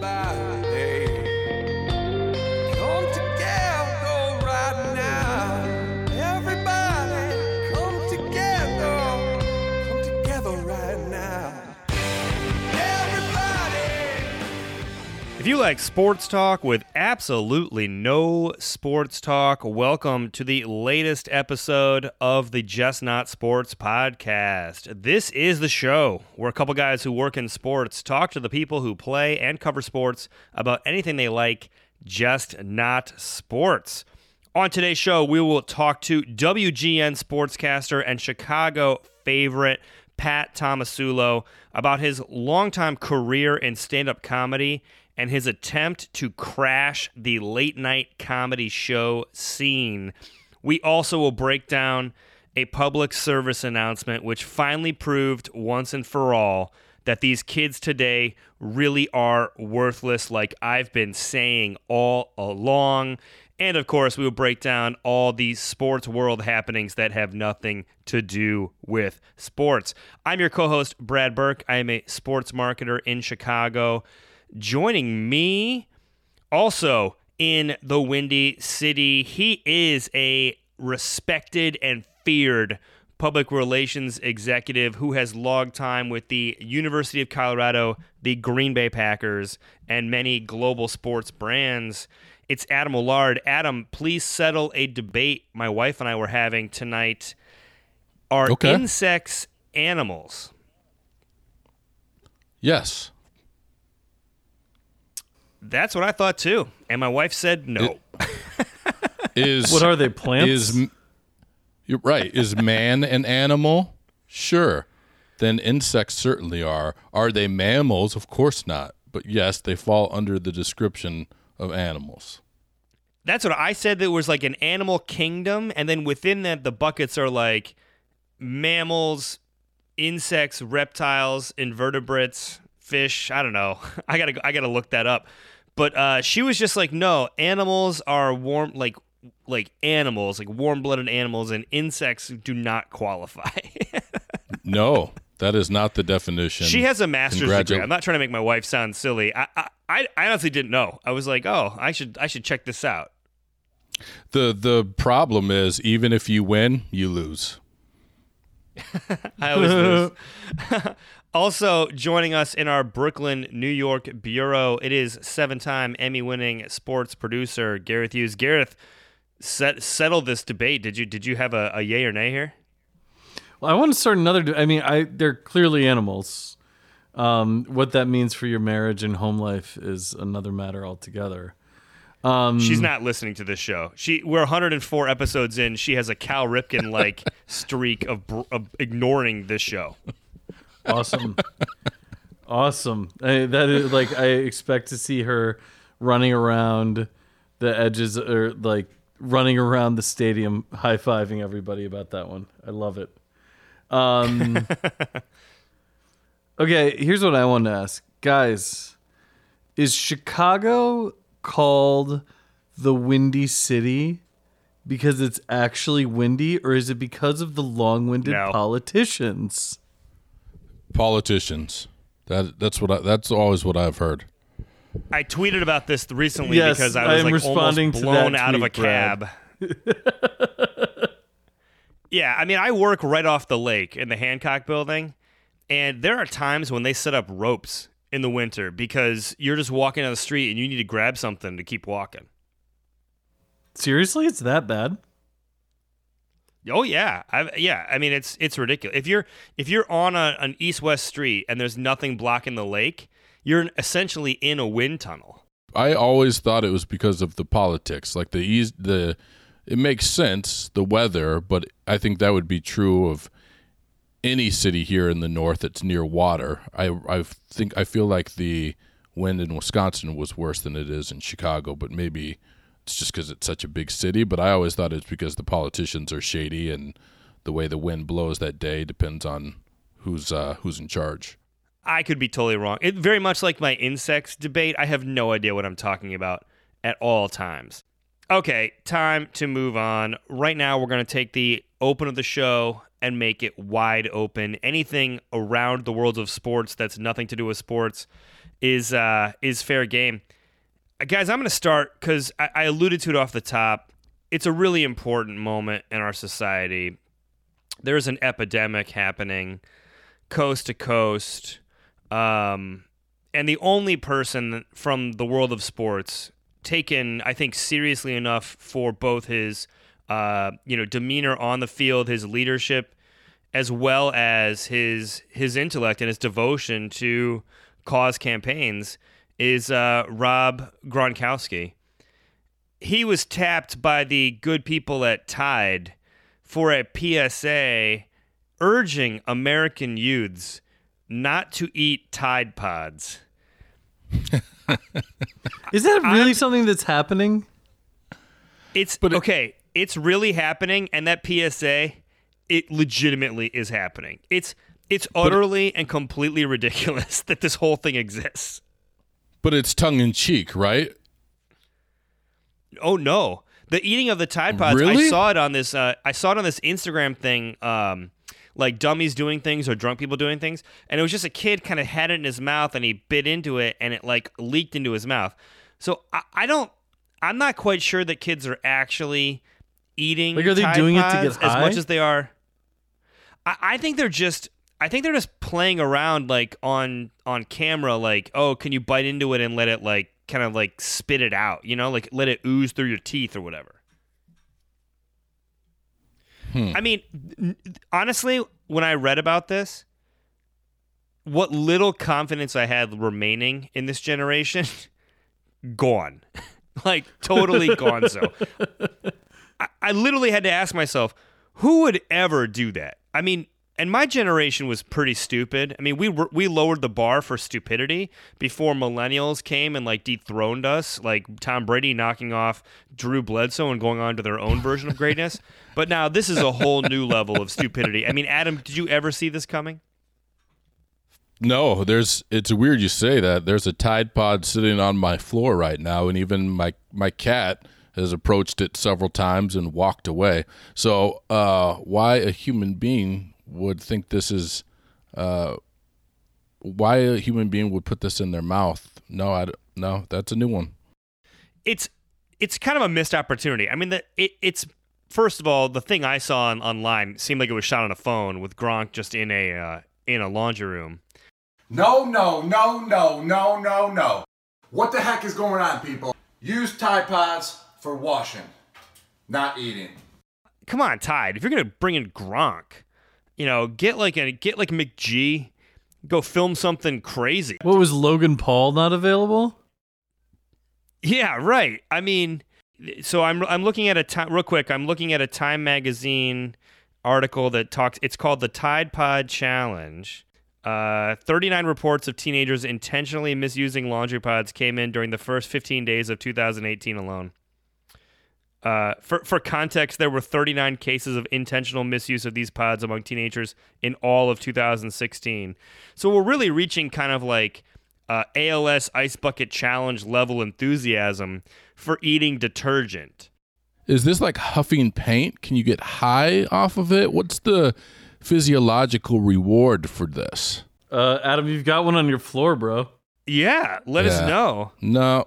everybody. Like sports talk with absolutely no sports talk, welcome to the latest episode of the Just Not Sports podcast. This is the show where a couple guys who work in sports talk to the people who play and cover sports about anything they like, just not sports. On today's show, we will talk to WGN sportscaster and Chicago favorite Pat Tomasulo about his longtime career in stand up comedy and his attempt to crash the late night comedy show scene. We also will break down a public service announcement which finally proved once and for all that these kids today really are worthless, like I've been saying all along. And of course, we will break down all these sports world happenings that have nothing to do with sports. I'm your co host, Brad Burke. I am a sports marketer in Chicago. Joining me also in the Windy City, he is a respected and feared public relations executive who has logged time with the University of Colorado, the Green Bay Packers, and many global sports brands. It's Adam Millard. Adam, please settle a debate my wife and I were having tonight. Are Okay. insects animals? Yes. That's what I thought too. And my wife said no. Is What are they plants? Is you're right? Is man an animal? Sure. Then insects certainly are. Are they mammals? Of course not. But yes, they fall under the description of animals. That's what I said. There was like an animal kingdom, and then within that, the buckets are like mammals, insects, reptiles, invertebrates, fish. I don't know. I gotta I gotta look that up. But uh, she was just like, no, animals are warm, like like animals, like warm blooded animals, and insects do not qualify. No, that is not the definition. she has a master's degree. I'm not trying to make my wife sound silly. I, I I I honestly didn't know. I was like, oh, I should I should check this out. the the problem is even if you win, you lose. I always lose. Also joining us in our Brooklyn, New York bureau, it is seven-time Emmy-winning sports producer Gareth Hughes. Gareth, set, settle this debate. Did you did you have a, a yay or nay here? Well, I want to start another. I mean, I they're clearly animals. Um, what that means for your marriage and home life is another matter altogether. Um, She's not listening to this show. She we're 104 episodes in. She has a Cal Ripken like streak of, of ignoring this show. Awesome, awesome. I, that is like I expect to see her running around the edges or like running around the stadium, high fiving everybody about that one. I love it. Um, okay, here's what I want to ask, guys: Is Chicago called the Windy City because it's actually windy, or is it because of the long-winded No. politicians? Politicians. That that's what I, that's always what I've heard. I tweeted about this recently Yes, because I I was am like responding almost to blown that out of a cab. yeah, I mean, I work right off the lake in the Hancock building, and there are times when they set up ropes in the winter because you're just walking down the street and you need to grab something to keep walking. Seriously, it's that bad? Oh yeah, I, yeah. I mean, it's it's ridiculous. If you're if you're on a, an east-west street and there's nothing blocking the lake, you're essentially in a wind tunnel. I always thought it was because of the politics, like the east the. It makes sense the weather, but I think that would be true of any city here in the north that's near water. I I think I feel like the wind in Wisconsin was worse than it is in Chicago, but maybe it's just because it's such a big city. But I always thought it's because the politicians are shady and the way the wind blows that day depends on who's uh, who's in charge. I could be totally wrong. It very much like my insects debate. I have no idea what I'm talking about at all times. Okay, time to move on. Right now, we're going to take the open of the show and make it wide open. Anything around the world of sports that's nothing to do with sports is uh, is fair game. Guys, I'm going to start because I, I alluded to it off the top. It's a really important moment in our society. There's an epidemic happening coast to coast. Um, and the only person from the world of sports taken, I think, seriously enough for both his, uh, you know, demeanor on the field, his leadership, as well as his his intellect and his devotion to cause campaigns, is uh, Rob Gronkowski. He was tapped by the good people at Tide for a PSA urging American youths not to eat Tide Pods. Is that really something that's happening? It's But it- okay. It's really happening, and that PSA, it legitimately is happening. It's it's utterly and completely ridiculous that this whole thing exists. But it's tongue in cheek, right? Oh no, the eating of the Tide Pods. I saw it on this. Uh, I saw it on this Instagram thing. Um, like dummies doing things or drunk people doing things, and it was just a kid kind of had it in his mouth and he bit into it and it like leaked into his mouth. So I, I don't. I'm not quite sure that kids are actually eating. Like, are they Tide doing it to Pods get as much as they are? I, I think they're just. I think they're just playing around like on on camera, like, oh, can you bite into it and let it like kind of like spit it out, you know, like let it ooze through your teeth or whatever. Hmm. I mean, honestly, when I read about this, what little confidence I had remaining in this generation, gone. like totally gone. So I, I literally had to ask myself, who would ever do that? I mean, and my generation was pretty stupid. I mean, we were, we lowered the bar for stupidity before millennials came and like dethroned us, like Tom Brady knocking off Drew Bledsoe and going on to their own version of greatness. But now this is a whole new level of stupidity. I mean, Adam, did you ever see this coming? No, there's. It's weird you say that. There's a Tide Pod sitting on my floor right now, and even my my cat has approached it several times and walked away. So, uh, why a human being would think this is, uh, why a human being would put this in their mouth? No, I d- no, that's a new one. it's it's kind of a missed opportunity. I mean, the, it, it's first of all the thing I saw on, online seemed like it was shot on a phone with Gronk just in a uh, in a laundry room. No, no, no, no, no, no, no. What the heck is going on, people? Use Tide Pods for washing, not eating. Come on, Tide. If you're gonna bring in Gronk, you know, get like a get like McG, go film something crazy. What was Logan Paul not available? Yeah, right. I mean, so I'm I'm looking at a time real quick. I'm looking at a Time magazine article that talks. It's called the Tide Pod Challenge. Uh, 39 reports of teenagers intentionally misusing laundry pods came in during the first 15 days of 2018 alone. Uh, for for context, there were 39 cases of intentional misuse of these pods among teenagers in all of 2016. So we're really reaching kind of like uh, ALS Ice Bucket Challenge level enthusiasm for eating detergent. Is this like huffing paint? Can you get high off of it? What's the physiological reward for this? Uh, Adam, you've got one on your floor, bro. Yeah, let us know. No,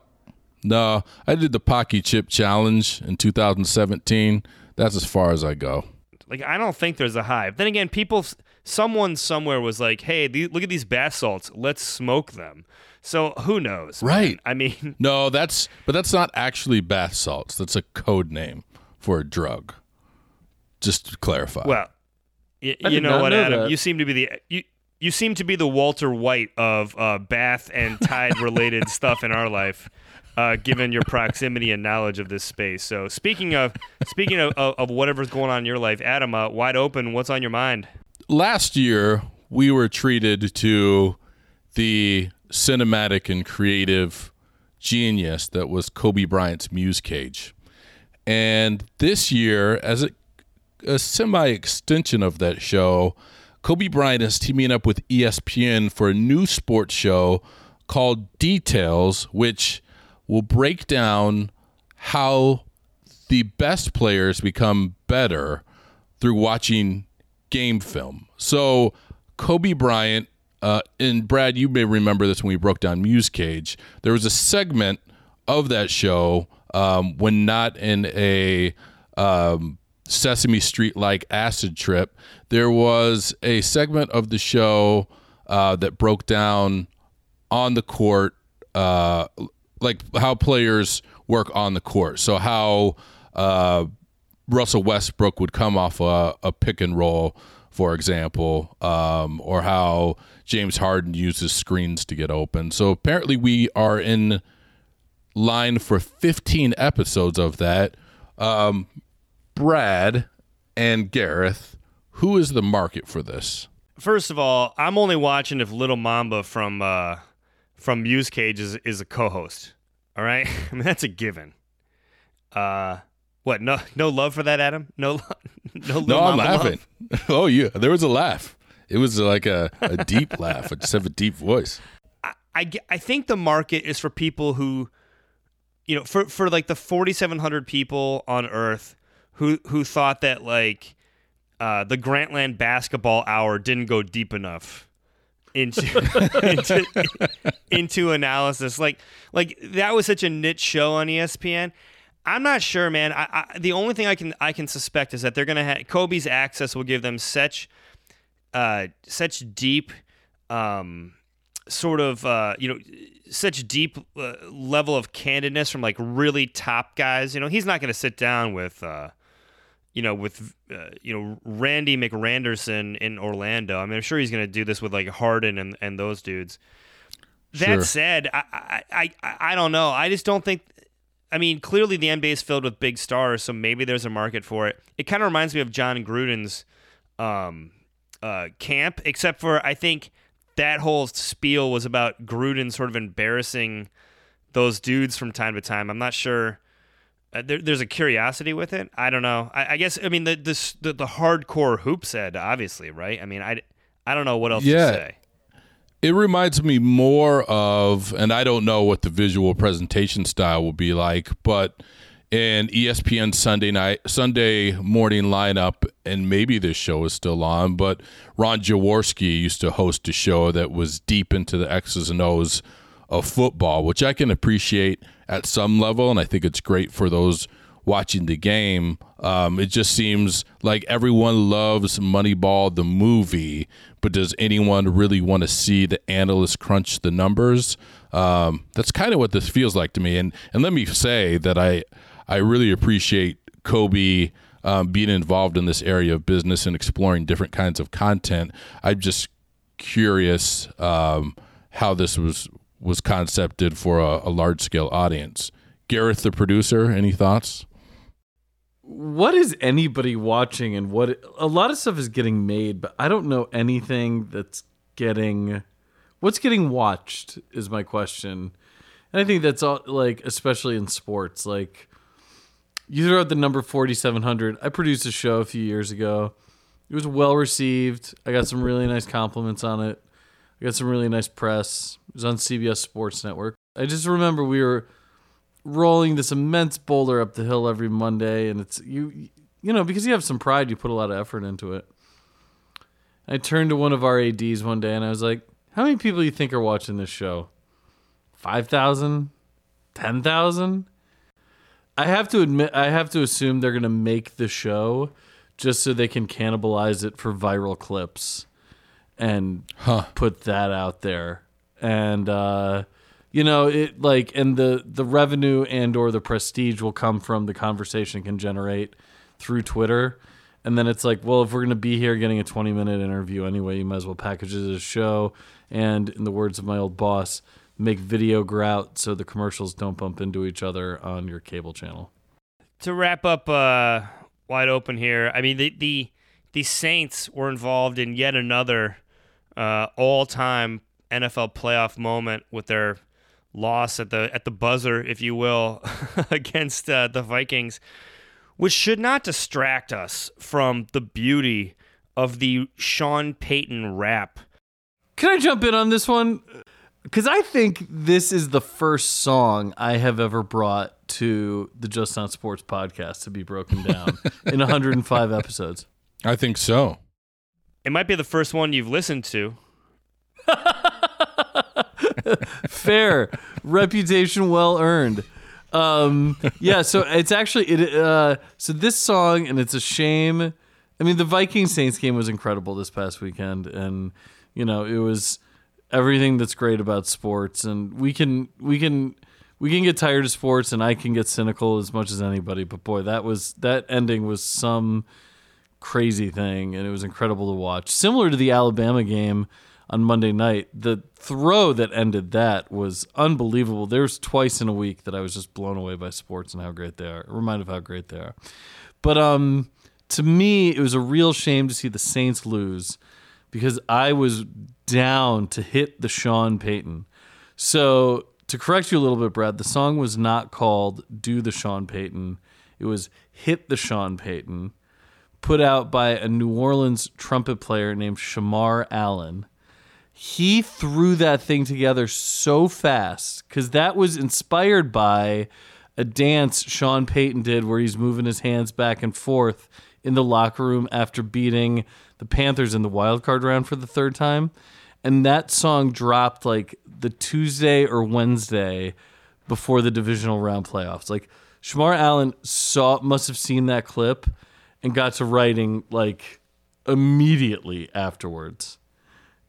no. I did the Paqui Chip Challenge in 2017. That's as far as I go. Like, I don't think there's a hive. Then again, people, someone somewhere was like, "Hey, the, look at these bath salts. Let's smoke them." So who knows? man? Right. I mean, No, that's but that's not actually bath salts. That's a code name for a drug. Just to clarify. well, y- I you know what, know Adam? that. You seem to be the you. You seem to be the Walter White of uh, bath and tide related stuff in our life, uh, given your proximity and knowledge of this space. So speaking of speaking of, of, of whatever's going on in your life, Adam, uh, wide open. What's on your mind? last year we were treated to the cinematic and creative genius that was Kobe Bryant's Muse Cage. And this year, as a, a semi extension of that show, Kobe Bryant is teaming up with ESPN for a new sports show called Details, which will break down how the best players become better through watching game film. So, Kobe Bryant, uh, and Brad, you may remember this when we broke down Muse Cage. There was a segment of that show um, when not in a um, Sesame Street like acid trip. There was a segment of the show uh, that broke down on the court, uh, like how players work on the court. So how uh, Russell Westbrook would come off a, a pick and roll, for example, um, or how James Harden uses screens to get open. So apparently, we are in line for 15 episodes of that. Um, Brad and Gareth, who is the market for this? First of all, I'm only watching if Little Mamba from uh, from Muse Cage is, is a co-host. All right, I mean that's a given. Uh, what? No, no love for that, Adam. No, no. No, I'm Mamba love? laughing. Oh, yeah. There was a laugh. It was like a, a deep laugh. I just have a deep voice. I, ge- I think the market is for people who, you know, for for like the 4,700 people on Earth who who thought that like uh, the Grantland basketball hour didn't go deep enough into into, into analysis. Like like that was such a niche show on ESPN. I'm not sure, man. I, I, the only thing I can I can suspect is that they're gonna have Kobe's access will give them such uh, such deep um, sort of uh, you know such deep uh, level of candidness from like really top guys. You know, he's not to sit down with uh, you know with uh, you know Randy McRanderson in Orlando. I mean, I'm sure he's going to do this with like Harden and and those dudes. That Sure. said, I, I I I don't know. I just don't think. I mean, clearly the NBA is filled with big stars, so maybe there's a market for it. It kind of reminds me of Jon Gruden's um, uh, camp, except for I think that whole spiel was about Gruden sort of embarrassing those dudes from time to time. I'm not sure. Uh, there, there's a curiosity with it. I don't know. I, I guess I mean the, this, the the hardcore hoop said obviously right. I mean I, I don't know what else Yeah. to say. It reminds me more of, and I don't know what the visual presentation style will be like, but in E ESPN Sunday night, Sunday morning lineup, and maybe this show is still on, but Ron Jaworski used to host a show that was deep into the X's and O's of football, which I can appreciate at some level, and I think it's great for those watching the game. Um, it just seems like everyone loves Moneyball the movie, but does anyone really want to see the analysts crunch the numbers? Um, that's kind of what this feels like to me. And and let me say that I I really appreciate Kobe um, being involved in this area of business and exploring different kinds of content. I'm just curious um, how this was was concepted for a, a large scale audience. Gareth, the producer, any thoughts? what is anybody watching and what a lot of stuff is getting made but i don't know anything that's getting what's getting watched is my question. And i think that's all like especially in sports like you throw out the number 4700 i produced a show a few years ago. It was well received. I got some really nice compliments on it i got some really nice press it was on cbs sports network i just remember we were rolling this immense boulder up the hill every Monday, and it's you, you know, because you have some pride, you put a lot of effort into it. I turned to one of our ads one day, and I was like, "How many people do you think are watching this show? Five thousand, ten thousand? I have to admit, I have to assume they're going to make the show just so they can cannibalize it for viral clips and put that out there. And uh, you know, it like and the the revenue and or the prestige will come from the conversation it can generate through Twitter. And then it's like, well, if we're going to be here getting a 20 minute interview anyway, you might as well package it as a show. And in the words of my old boss, make video grout so the commercials don't bump into each other on your cable channel. to wrap up uh, wide open here, I mean the the the Saints were involved in yet another uh, all-time NFL playoff moment with their loss at the at the buzzer, if you will, against uh, the Vikings, which should not distract us from the beauty of the Sean Payton rap. Can I jump in on this one? Because I think this is the first song I have ever brought to the Just Not Sports podcast to be broken down in 105 episodes. I think so. It might be the first one you've listened to. Fair reputation, well earned. Um, yeah, so it's actually it. Uh, so this song, and it's a shame. I mean, the Viking Saints game was incredible this past weekend, and you know it was everything that's great about sports. And we can we can we can get tired of sports, and I can get cynical as much as anybody. But boy, that was that ending was some crazy thing, and it was incredible to watch. Similar to the Alabama game on Monday night, the throw that ended that was unbelievable. There's twice in a week that I was just blown away by sports and how great they are. Reminded of how great they are. But um, to me, it was a real shame to see the Saints lose because I was down to hit the Sean Payton. So to correct you a little bit, Brad, the song was not called "Do the Sean Payton." It was "Hit the Sean Payton." Put out by a New Orleans trumpet player named Shamarr Allen. He threw that thing together so fast because that was inspired by a dance Sean Payton did where he's moving his hands back and forth in the locker room after beating the Panthers in the wild card round for the third time. And that song dropped like the Tuesday or Wednesday before the divisional round playoffs. Like Shamarr Allen saw must have seen that clip and got to writing like immediately afterwards.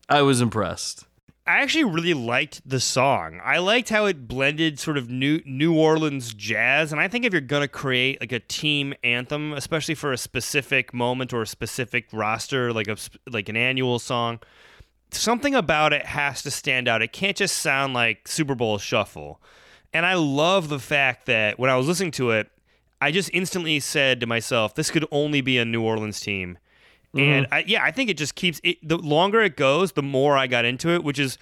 I was impressed. I actually really liked the song. I liked how it blended sort of New New Orleans jazz, and I think if you're gonna create like a team anthem, especially for a specific moment or a specific roster, like a like an annual song, something about it has to stand out. It can't just sound like Super Bowl Shuffle. And I love the fact that when I was listening to it, I just instantly said to myself, this could only be a New Orleans team. And I, yeah, I think it just keeps it. The longer it goes, the more I got into it. Which is,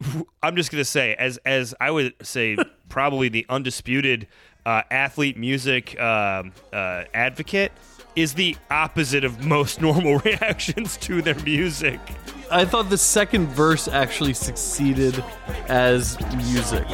I'm just gonna say, as as I would say, probably the undisputed uh, athlete music um uh, advocate is the opposite of most normal reactions to their music. I thought the second verse actually succeeded as music.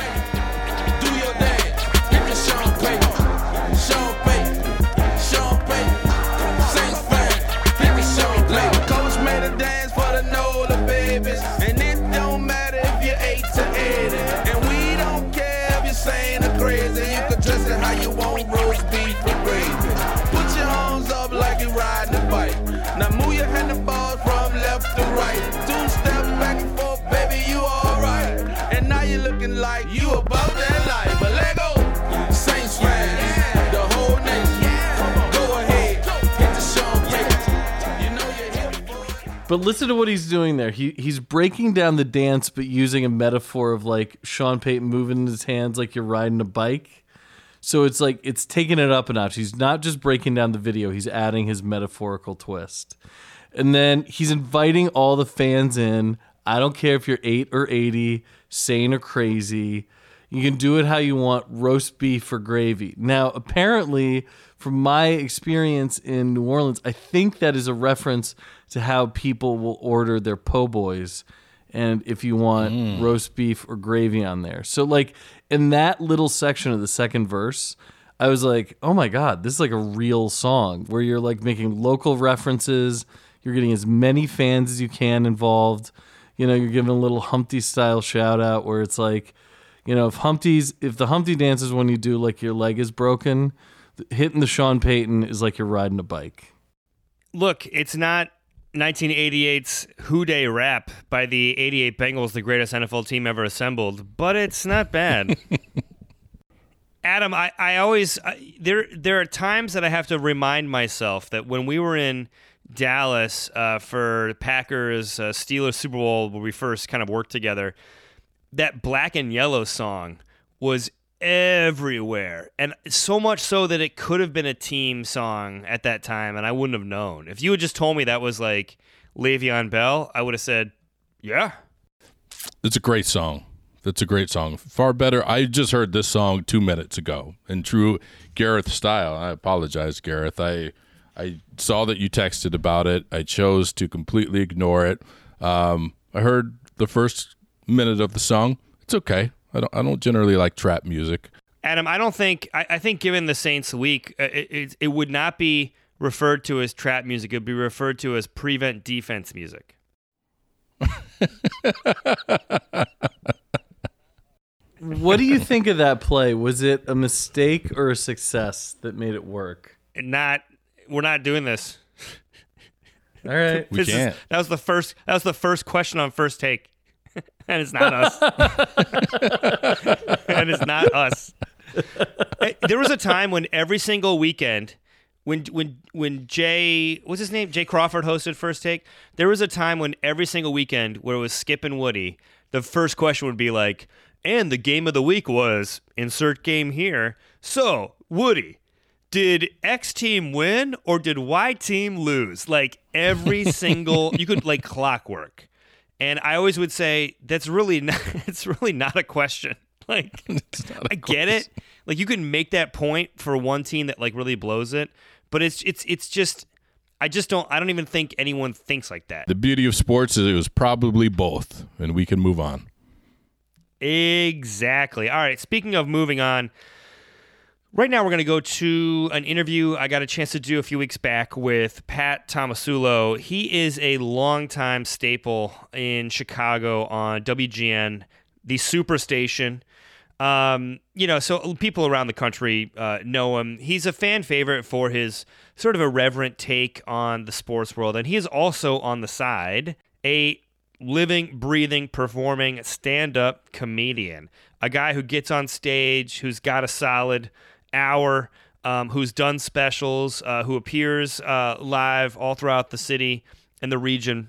Like you about that life. But let go. Saints fans, the whole nation. Go ahead, the. But listen to what he's doing there. He he's breaking down the dance, but using a metaphor of like Sean Payton moving his hands like you're riding a bike. So it's like it's taking it up a notch. He's not just breaking down the video; he's adding his metaphorical twist. And then he's inviting all the fans in. I don't care if you're eight or eighty, sane or crazy. You can do it how you want, roast beef or gravy. Now, apparently, from my experience in New Orleans, I think that is a reference to how people will order their po' boys and if you want mm. roast beef or gravy on there. So like in that little section of the second verse, I was like, "Oh my god, this is like a real song where you're like making local references, you're getting as many fans as you can involved. You know, you're giving a little Humpty style shout out where it's like, you know, if Humpty's if the Humpty dance is when you do like your leg is broken, hitting the Sean Payton is like you're riding a bike. Look, it's not 1988's Who Dey Rap by the 88 Bengals, the greatest NFL team ever assembled, but it's not bad. Adam, I, I always I, there there are times that I have to remind myself that when we were in Dallas uh, for Packers uh, Steelers Super Bowl where we first kind of worked together, that black and yellow song was everywhere and so much so that it could have been a team song at that time and I wouldn't have known. If you had just told me that was like Le'Veon Bell, I would have said, "Yeah." It's a great song. That's a great song. Far better. I just heard this song two minutes ago in true Gareth style. I apologize, Gareth. I I saw that you texted about it. I chose to completely ignore it. Um, I heard the first minute of the song. It's okay. I don't. I don't generally like trap music. Adam, I don't think I, I think given the Saints week, uh, it, it it would not be referred to as trap music. It would be referred to as prevent defense music. What do you think of that play? Was it a mistake or a success that made it work? Not, we're not doing this. All right. We This can't. that was the first. That was the first question on first take, and it's not us. and it's not us. Eh, there was a time when every single weekend, when when when Jay, what's his name, Jay Crawford hosted First Take. There was a time when every single weekend where it was Skip and Woody, the first question would be like, "And the game of the week was insert game here." So Woody, did X team win or did Y team lose? Like every single, you could like clockwork. And I always would say that's really not. It's really not a question. Like I get it. Like you can make that point for one team that like really blows it, but it's it's it's just. I just don't. I don't even think anyone thinks like that. The beauty of sports is it was probably both, and we can move on. Exactly. All right. Speaking of moving on, right now we're going to go to an interview I got a chance to do a few weeks back with Pat Tomasulo. He is a longtime staple in Chicago on WGN, the Superstation. Um, you know, so people around the country uh, know him. He's a fan favorite for his sort of irreverent take on the sports world, and he is also on the side a living, breathing, performing stand up comedian. A guy who gets on stage, who's got a solid hour, um, who's done specials, uh, who appears uh, live all throughout the city and the region.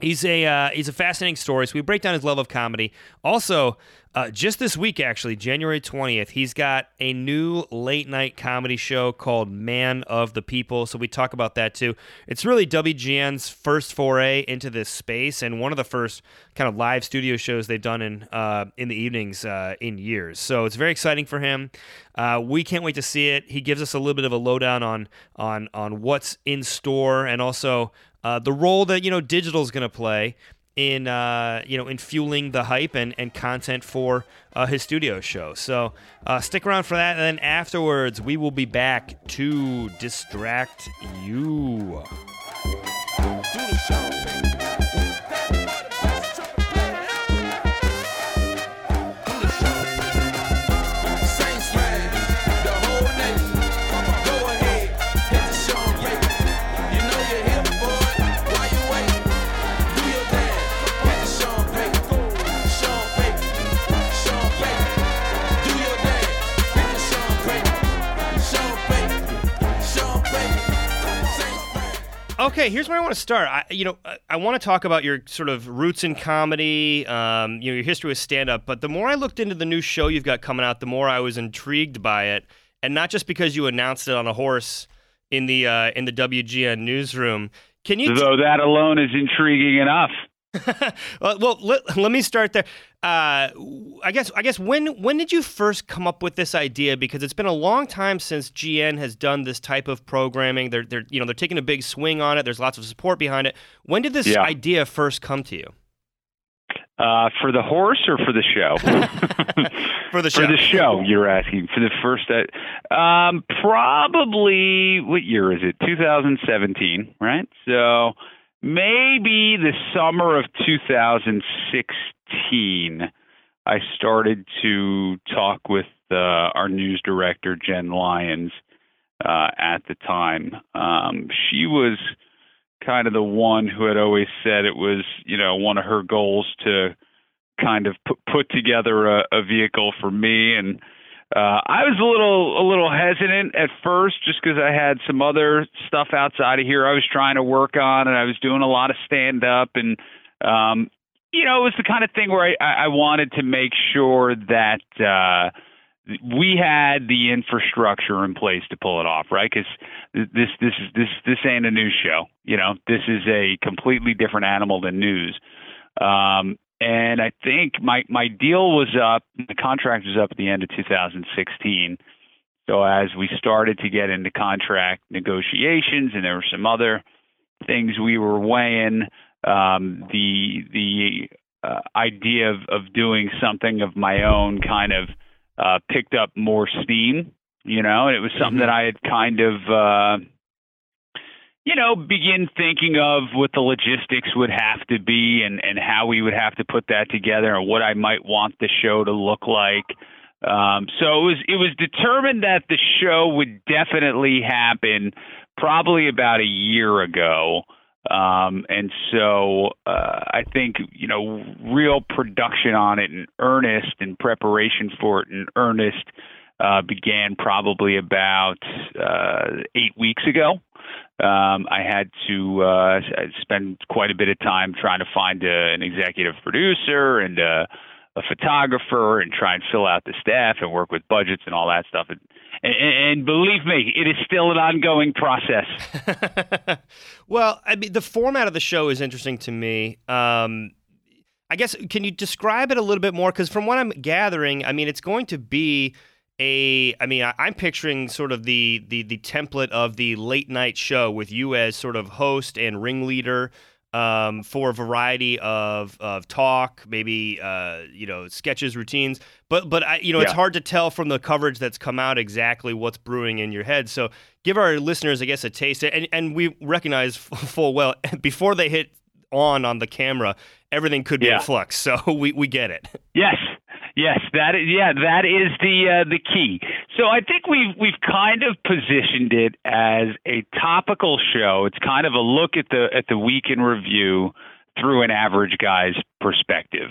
He's a uh, he's a fascinating story. So we break down his love of comedy. Also, uh, just this week, actually, January twentieth, he's got a new late night comedy show called Man of the People. So we talk about that too. It's really WGN's first foray into this space and one of the first kind of live studio shows they've done in uh, in the evenings uh, in years. So it's very exciting for him. Uh, we can't wait to see it. He gives us a little bit of a lowdown on on on what's in store and also uh, the role that you know digital is going to play in uh, you know in fueling the hype and, and content for uh, his studio show. So uh, stick around for that, and then afterwards we will be back to distract you. Okay, here's where I want to start. I, you know, I, I want to talk about your sort of roots in comedy, um, you know, your history with stand-up. But the more I looked into the new show you've got coming out, the more I was intrigued by it, and not just because you announced it on a horse in the uh, in the WGN newsroom. Can you? Though that alone is intriguing enough. Well, well let, let me start there. Uh, I guess I guess when when did you first come up with this idea? Because it's been a long time since GN has done this type of programming. They're they're you know they're taking a big swing on it. There's lots of support behind it. When did this Yeah. idea first come to you? Uh, for the horse or for the show? For the show. For the show, you're asking for the first. Uh, um, probably what year is it? 2017, right? So maybe the summer of 2016, I started to talk with uh, our news director Jen Lyons uh, at the time. Um, she was kind of the one who had always said it was, you know, one of her goals to kind of put, put together a, a vehicle for me and uh, I was a little a little hesitant at first just because I had some other stuff outside of here I was trying to work on and I was doing a lot of stand up and um, you know it was the kind of thing where I, I wanted to make sure that uh, we had the infrastructure in place to pull it off right? Because this this is this this ain't a news show you know? This is a completely different animal than news. Um, and I think my my deal was up. The contract was up at the end of 2016. So as we started to get into contract negotiations, and there were some other things we were weighing, um, the the uh, idea of of doing something of my own kind of uh, picked up more steam. You know, and it was something that I had kind of. Uh, you know, begin thinking of what the logistics would have to be and, and how we would have to put that together and what I might want the show to look like. Um, so it was it was determined that the show would definitely happen probably about a year ago. Um, and so uh, I think you know real production on it in earnest and preparation for it in earnest uh, began probably about uh, eight weeks ago. Um, I had to uh, spend quite a bit of time trying to find a, an executive producer and a, a photographer and try and fill out the staff and work with budgets and all that stuff. And, and, and believe me, it is still an ongoing process. well, I mean, the format of the show is interesting to me. Um, I guess can you describe it a little bit more? Because from what I'm gathering, I mean, it's going to be a I mean I, am picturing sort of the, the the template of the late night show with you as sort of host and ringleader um, for a variety of, of talk, maybe uh, you know sketches, routines. But but I, you know yeah. it's hard to tell from the coverage that's come out exactly what's brewing in your head. So give our listeners, I guess, a taste. And and we recognize full well before they hit on on the camera, everything could be yeah. in flux. So we we get it. Yes, Yes, that is yeah, that is the uh, the key. So I think we've we've kind of positioned it as a topical show. It's kind of a look at the at the week in review through an average guy's perspective.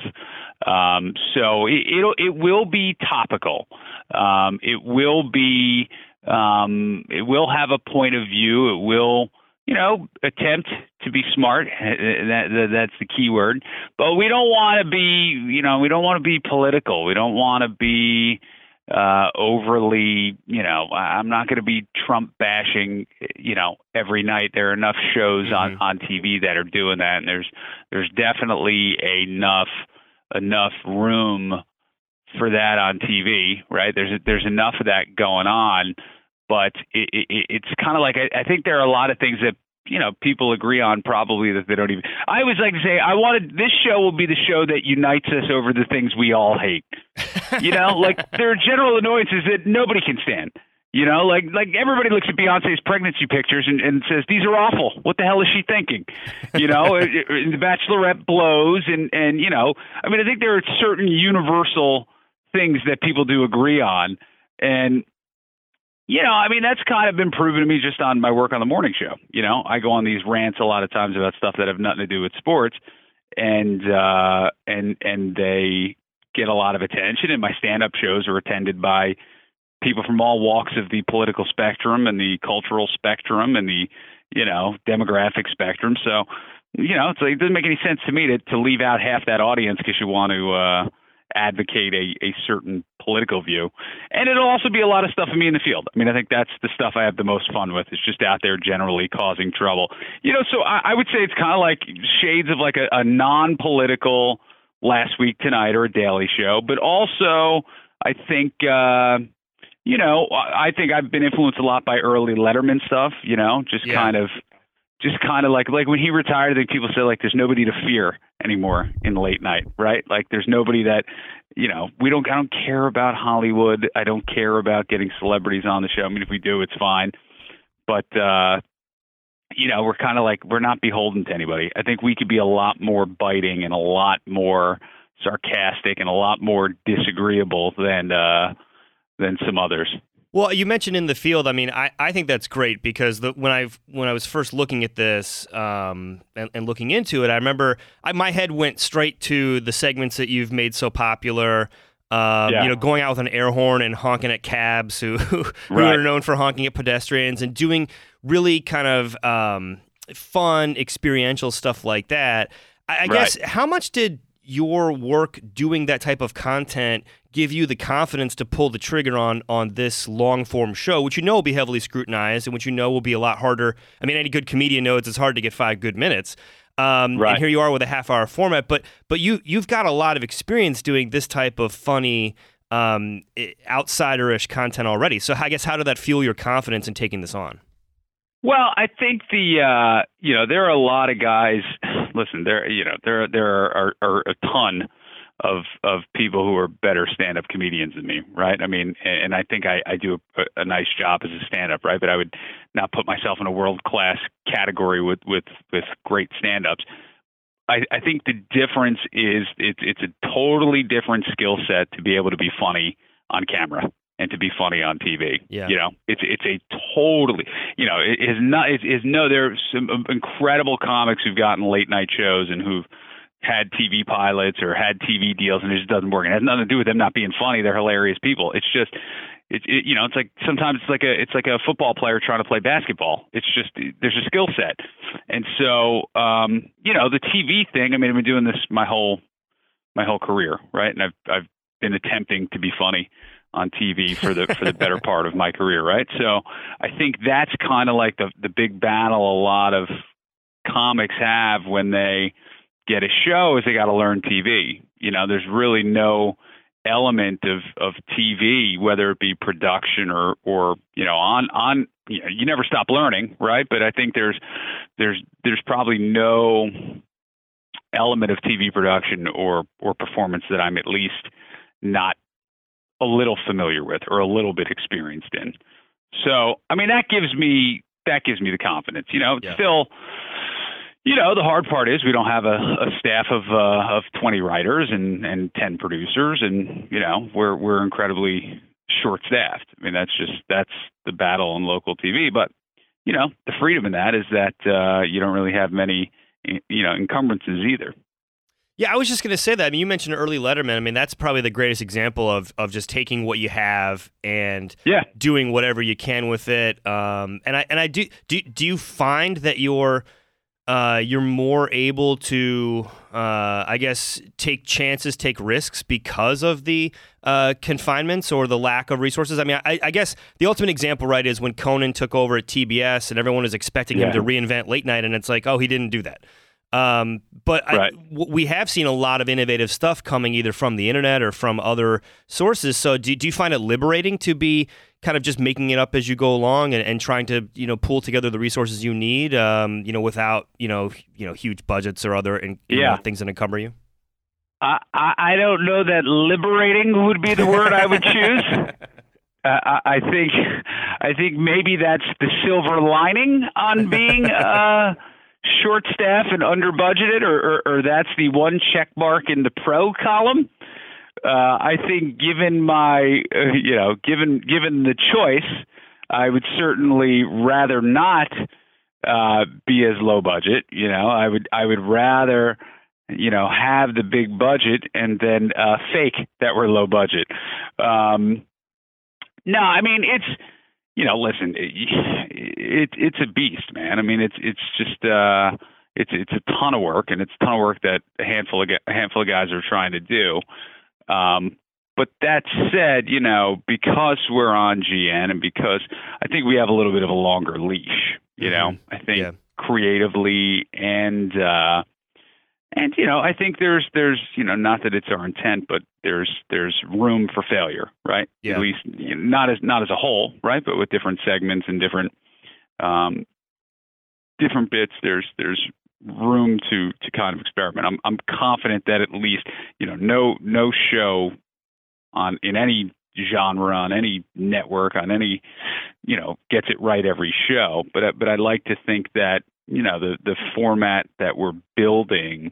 Um, so it, it'll it will be topical. Um, it will be um, it will have a point of view. It will you know, attempt to be smart. That, that, that's the key word. But we don't want to be, you know, we don't want to be political. We don't want to be uh, overly, you know, I'm not going to be Trump bashing, you know, every night. There are enough shows mm-hmm. on on TV that are doing that, and there's there's definitely enough enough room for that on TV, right? There's there's enough of that going on but it, it, it's kind of like I, I think there are a lot of things that you know people agree on probably that they don't even i always like to say i wanted this show will be the show that unites us over the things we all hate. You know like there are general annoyances that nobody can stand. You know like like everybody looks at beyonce's pregnancy pictures and, and says these are awful. What the hell is she thinking? You know the bachelorette blows and and you know i mean i think there are certain universal things that people do agree on. And you know, I mean, that's kind of been proven to me just on my work on the morning show. You know, I go on these rants a lot of times about stuff that have nothing to do with sports, and uh, and and they get a lot of attention. And my stand-up shows are attended by people from all walks of the political spectrum and the cultural spectrum and the you know demographic spectrum. So, you know, it's like, it doesn't make any sense to me to to leave out half that audience because you want to. uh advocate a, a certain political view. And it'll also be a lot of stuff of me in the field. I mean, I think that's the stuff I have the most fun with. It's just out there generally causing trouble. You know, so I, I would say it's kind of like shades of like a, a non-political last week tonight or a daily show, but also I think. uh you know, I think I've been influenced a lot by early Letterman stuff, you know, just yeah. kind of just kind of like like when he retired, I people said like there's nobody to fear anymore in late night, right? Like there's nobody that you know we don't I don't care about Hollywood. I don't care about getting celebrities on the show. I mean, if we do, it's fine. But uh, you know, we're kind of like we're not beholden to anybody. I think we could be a lot more biting and a lot more sarcastic and a lot more disagreeable than uh, than some others. Well, you mentioned in the field. I mean, I, I think that's great because the, when I when I was first looking at this um, and, and, looking into it, I remember I, my head went straight to the segments that you've made so popular. Um, yeah. You know, going out with an air horn and honking at cabs who who right. are known for honking at pedestrians and doing really kind of um, fun experiential stuff like that. I, I right. guess how much did your work doing that type of content give you the confidence to pull the trigger on on this long form show, which you know will be heavily scrutinized and which you know will be a lot harder. I mean, any good comedian knows it's hard to get five good minutes. Um, right. And here you are with a half hour format, but but you you've got a lot of experience doing this type of funny, um, outsiderish content already. So I guess how did that fuel your confidence in taking this on? Well, I think the uh, you know there are a lot of guys. Listen, there you know there there are, are, are a ton of of people who are better stand-up comedians than me, right? I mean, and I think I, I do a, a nice job as a stand-up, right? But I would not put myself in a world-class category with with with great stand-ups. I, I think the difference is it's it's a totally different skill set to be able to be funny on camera and to be funny on TV. Yeah. You know, it's it's a totally you know it is not it is no there's some incredible comics who've gotten late night shows and who've had TV pilots or had TV deals and it just doesn't work. It has nothing to do with them not being funny. They're hilarious people. It's just it's it, you know it's like sometimes it's like a it's like a football player trying to play basketball. It's just there's a skill set, and so um, you know the TV thing. I mean I've been doing this my whole my whole career, right? And I've I've been attempting to be funny on TV for the for the better part of my career, right? So I think that's kind of like the the big battle a lot of comics have when they get a show is they got to learn TV. You know, there's really no element of of TV, whether it be production or or you know on on you, know, you never stop learning, right? But I think there's there's there's probably no element of TV production or or performance that I'm at least not a little familiar with or a little bit experienced in. So, I mean, that gives me that gives me the confidence. You know, Yeah. still, you know, the hard part is we don't have a, a staff of uh, of 20 writers and and 10 producers, and you know, we're we're incredibly short staffed. I mean, that's just that's the battle in local TV. But you know, the freedom in that is that uh, you don't really have many you know encumbrances either. Yeah, I was just going to say that. I mean, you mentioned early Letterman. I mean, that's probably the greatest example of of just taking what you have and Yeah. doing whatever you can with it. Um, and I and I do do do you find that you're uh, you're more able to, uh, I guess, take chances, take risks because of the uh, confinements or the lack of resources. I mean, I, I guess the ultimate example, right, is when Conan took over at TBS and everyone was expecting him to reinvent late night, and it's like, oh, he didn't do that. Um, but Right. w- we have seen a lot of innovative stuff coming either from the internet or from other sources. So do, do you find it liberating to be kind of just making it up as you go along and, and trying to you know pull together the resources you need, um, you know, without you know you know huge budgets or other and you know, Yeah. things that encumber you? I, I I don't know that liberating would be the word I would choose. Uh, I, I think I think maybe that's the silver lining on being uh, short staff and under budgeted, or, or, or that's the one check mark in the pro column. Uh, I think given my uh, you know given given the choice, I would certainly rather not uh, be as low budget. You know, I would I would rather you know have the big budget and then uh, fake that we're low budget. Um, no, I mean it's you know listen, it, it it's a beast, man. I mean it's it's just uh, it's it's a ton of work and it's a ton of work that a handful of a handful of guys are trying to do. Um, but that said, you know, because we're on GN and because I think we have a little bit of a longer leash, you know, I think Yeah. creatively and uh and you know, I think there's there's you know, not that it's our intent, but there's there's room for failure, right? Yeah. At least you know, not as not as a whole, right? But with different segments and different um different bits, there's there's room to to kind of experiment. I'm I'm confident that at least you know no no show on in any genre on any network on any you know gets it right every show. But I- but I'd like to think that you know the the format that we're building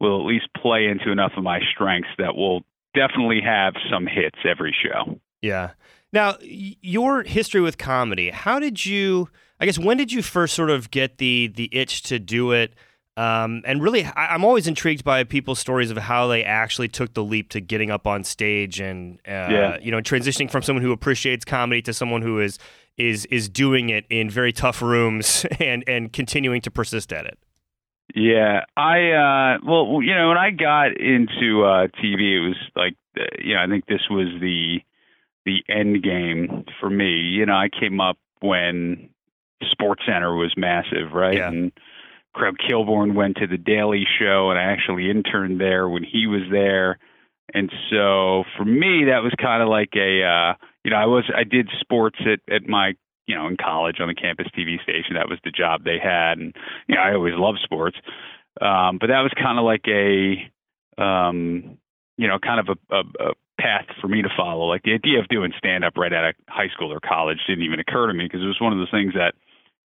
will at least play into enough of my strengths that will definitely have some hits every show. Yeah. Now, your history with comedy, how did you, I guess, when did you first sort of get the the itch to do it? Um, and really, I, I'm always intrigued by people's stories of how they actually took the leap to getting up on stage and, uh, Yeah. you know, transitioning from someone who appreciates comedy to someone who is is is doing it in very tough rooms and and continuing to persist at it. Yeah, I uh well, you know, when I got into uh TV, it was like uh, you know, I think this was the the end game for me. You know, I came up when Sports Center was massive, right? Yeah. And Craig Kilborn went to the Daily Show, and I actually interned there when he was there. And so for me, that was kind of like a, uh, you know, I was I did sports at at my, you know, in college on the campus TV station. That was the job they had, and you know, I always loved sports. Um, but that was kind of like a, um, you know, kind of a, a, a path for me to follow. Like the idea of doing stand up right out of high school or college didn't even occur to me because it was one of those things that,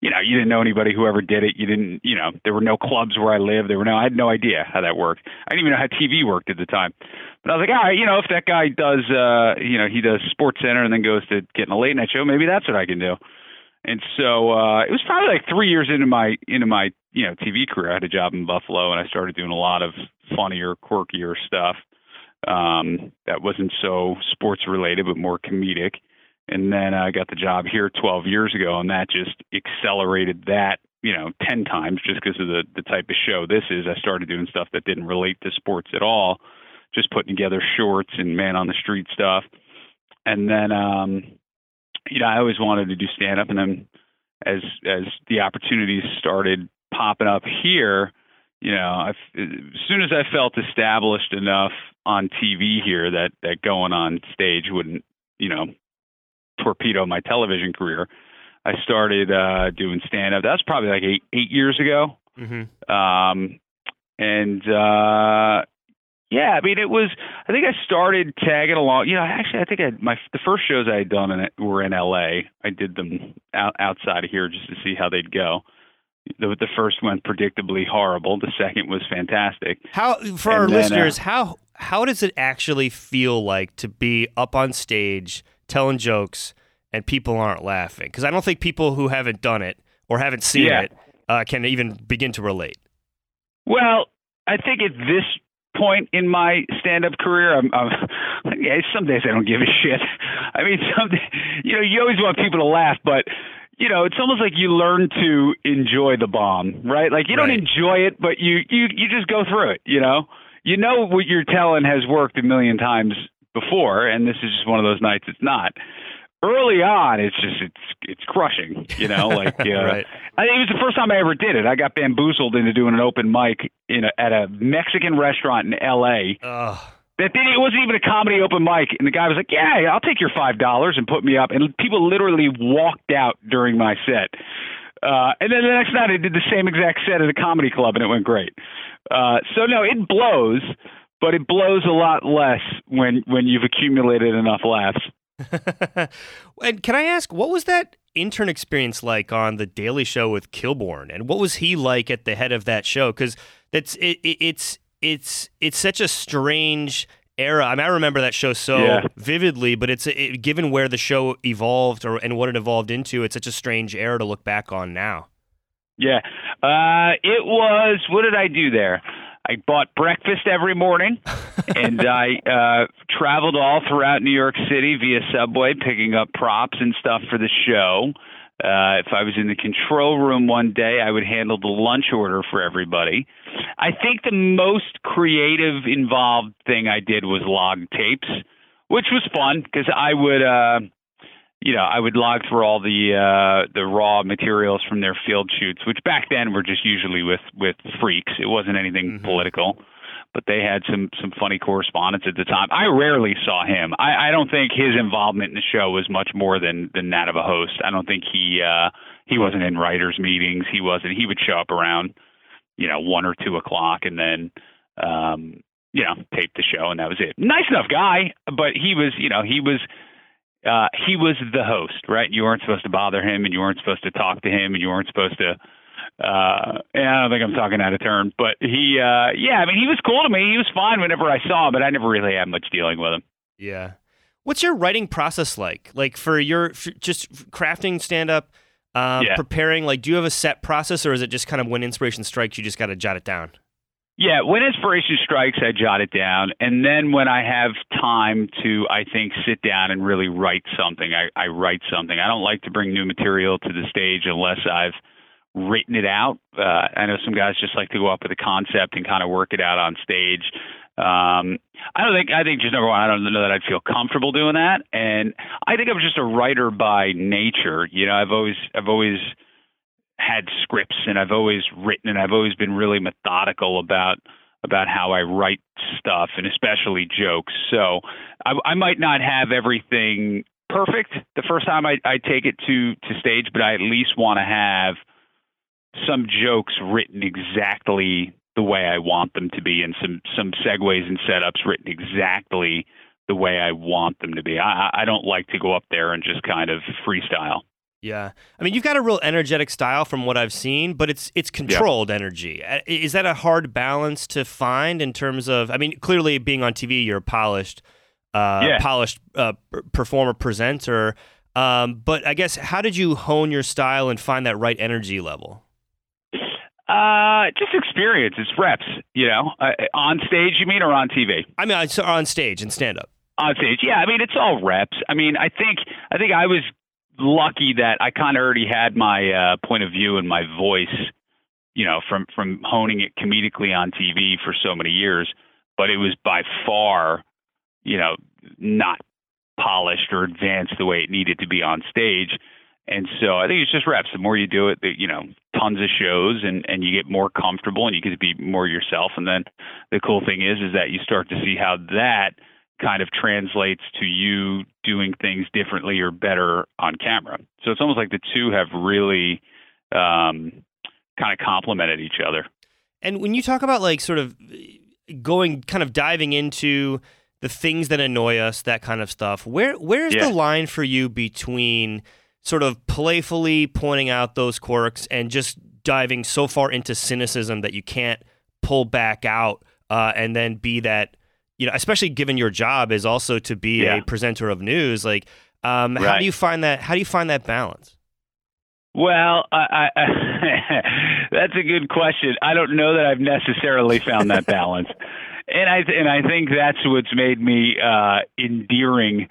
you know, you didn't know anybody who ever did it. You didn't, you know, there were no clubs where I lived. There were no, I had no idea how that worked. I didn't even know how TV worked at the time. But I was like, all right, you know, if that guy does, uh, you know, he does Sports Center and then goes to getting a late night show, maybe that's what I can do. And so uh, it was probably like three years into my into my you know TV career. I had a job in Buffalo, and I started doing a lot of funnier, quirkier stuff um, that wasn't so sports related, but more comedic. And then I got the job here 12 years ago, and that just accelerated that you know 10 times just because of the the type of show this is. I started doing stuff that didn't relate to sports at all, just putting together shorts and man on the street stuff. And then um, you know, I always wanted to do stand up, and then as as the opportunities started popping up here, you know, I, as soon as I felt established enough on TV here that that going on stage wouldn't, you know, torpedo my television career, I started uh, doing stand up. That's probably like eight eight years ago. Mm-hmm. Um, and uh, yeah, I mean, it was. I think I started tagging along. You know, actually, I think I, my the first shows I had done in it were in L.A. I did them out, outside of here just to see how they'd go. The, the first went predictably horrible. The second was fantastic. How for And our then, uh, listeners, how how does it actually feel like to be up on stage telling jokes and people aren't laughing? Because I don't think people who haven't done it or haven't seen Yeah. it uh, can even begin to relate. Well, I think at this point in my stand-up career, I'm, I'm yeah, some days I don't give a shit. I mean, some you know, you always want people to laugh, but you know, it's almost like you learn to enjoy the bomb, right? Like you don't enjoy it, but you you you just go through it. You know, you know what you're telling has worked a million times before, and this is just one of those nights it's not. Early on, it's just it's it's crushing. You know, like uh, Right. I think it was the first time I ever did it. I got bamboozled into doing an open mic in a, at a Mexican restaurant in L.A. Ugh. That did it wasn't even a comedy open mic, and the guy was like, "Yeah, I'll take your five dollars," and put me up. And people literally walked out during my set. Uh, and then the next night, I did the same exact set at a comedy club, and it went great. Uh, so no, it blows, but it blows a lot less when when you've accumulated enough laughs. and can I ask, what was that intern experience like on the Daily Show with Kilborn, and what was he like at the head of that show? Because that's it, it, it's it's it's such a strange era. I mean, I remember that show so Yeah. vividly, but it's it, given where the show evolved or and what it evolved into, it's such a strange era to look back on now. Yeah. Uh, it was, what did I do there? I bought breakfast every morning and I uh, traveled all throughout New York City via subway, picking up props and stuff for the show. Uh, if I was in the control room one day, I would handle the lunch order for everybody. I think the most creative, involved thing I did was log tapes, which was fun because I would, uh, you know, I would log through all the uh, the raw materials from their field shoots, which back then were just usually with with freaks. It wasn't anything Mhm. political, but they had some some funny correspondence at the time. I rarely saw him. I, I don't think his involvement in the show was much more than than that of a host. I don't think he uh, he wasn't in writers' meetings. He wasn't. He would show up around, you know, one or two o'clock, and then. Um, you know, tape the show, and that was it. Nice enough guy, but he was, you know, he was uh, he was the host, right? You weren't supposed to bother him, and you weren't supposed to talk to him, and you weren't supposed to. Uh, and I don't think I'm talking out of turn, but he, uh, yeah, I mean, he was cool to me. He was fine whenever I saw him, but I never really had much dealing with him. Yeah. What's your writing process like? Like for your for just crafting stand up, um, Yeah. preparing. Like, do you have a set process, or is it just kind of when inspiration strikes, you just got to jot it down? Yeah, when inspiration strikes, I jot it down, and then when I have time to, I think, sit down and really write something, I, I write something. I don't like to bring new material to the stage unless I've written it out. Uh, I know some guys just like to go up with a concept and kind of work it out on stage. Um, I don't think. I think just number one, I don't know that I'd feel comfortable doing that, and I think I'm just a writer by nature. You know, I've always, I've always had scripts and I've always written and I've always been really methodical about about how I write stuff and especially jokes. So I, I might not have everything perfect the first time I, I take it to to stage, but I at least want to have some jokes written exactly the way I want them to be, and some some segues and setups written exactly the way I want them to be. I, I don't like to go up there and just kind of freestyle. Yeah, I mean, you've got a real energetic style from what I've seen, but it's it's controlled energy. Uh, Is that a hard balance to find in terms of? I mean, clearly being on TV, you're a polished, uh, Yeah. polished uh, performer presenter. Um, but I guess how did you hone your style and find that right energy level? Uh, just experience. It's reps. You know, uh, on stage, you mean, or on TV? I mean, on stage and stand up. on stage. Yeah, I mean it's all reps. I mean, I think I think I was lucky that I kind of already had my uh, point of view and my voice, you know, from from honing it comedically on TV for so many years. But it was by far, you know, not polished or advanced the way it needed to be on stage. And so I think it's just reps. The more you do it, the, you know, tons of shows, and and you get more comfortable, and you to be more yourself. And then the cool thing is, is that you start to see how that kind of translates to you doing things differently or better on camera. So it's almost like the two have really um, kind of complemented each other. And when you talk about like sort of going, kind of diving into the things that annoy us, that kind of stuff, where where's Yeah. the line for you between sort of playfully pointing out those quirks and just diving so far into cynicism that you can't pull back out uh, and then be that, you know, especially given your job is also to be Yeah. a presenter of news. Like, um, how do you find that? How do you find that balance? Well, I, I, that's a good question. I don't know that I've necessarily found that balance, and I and I think that's what's made me uh, endearing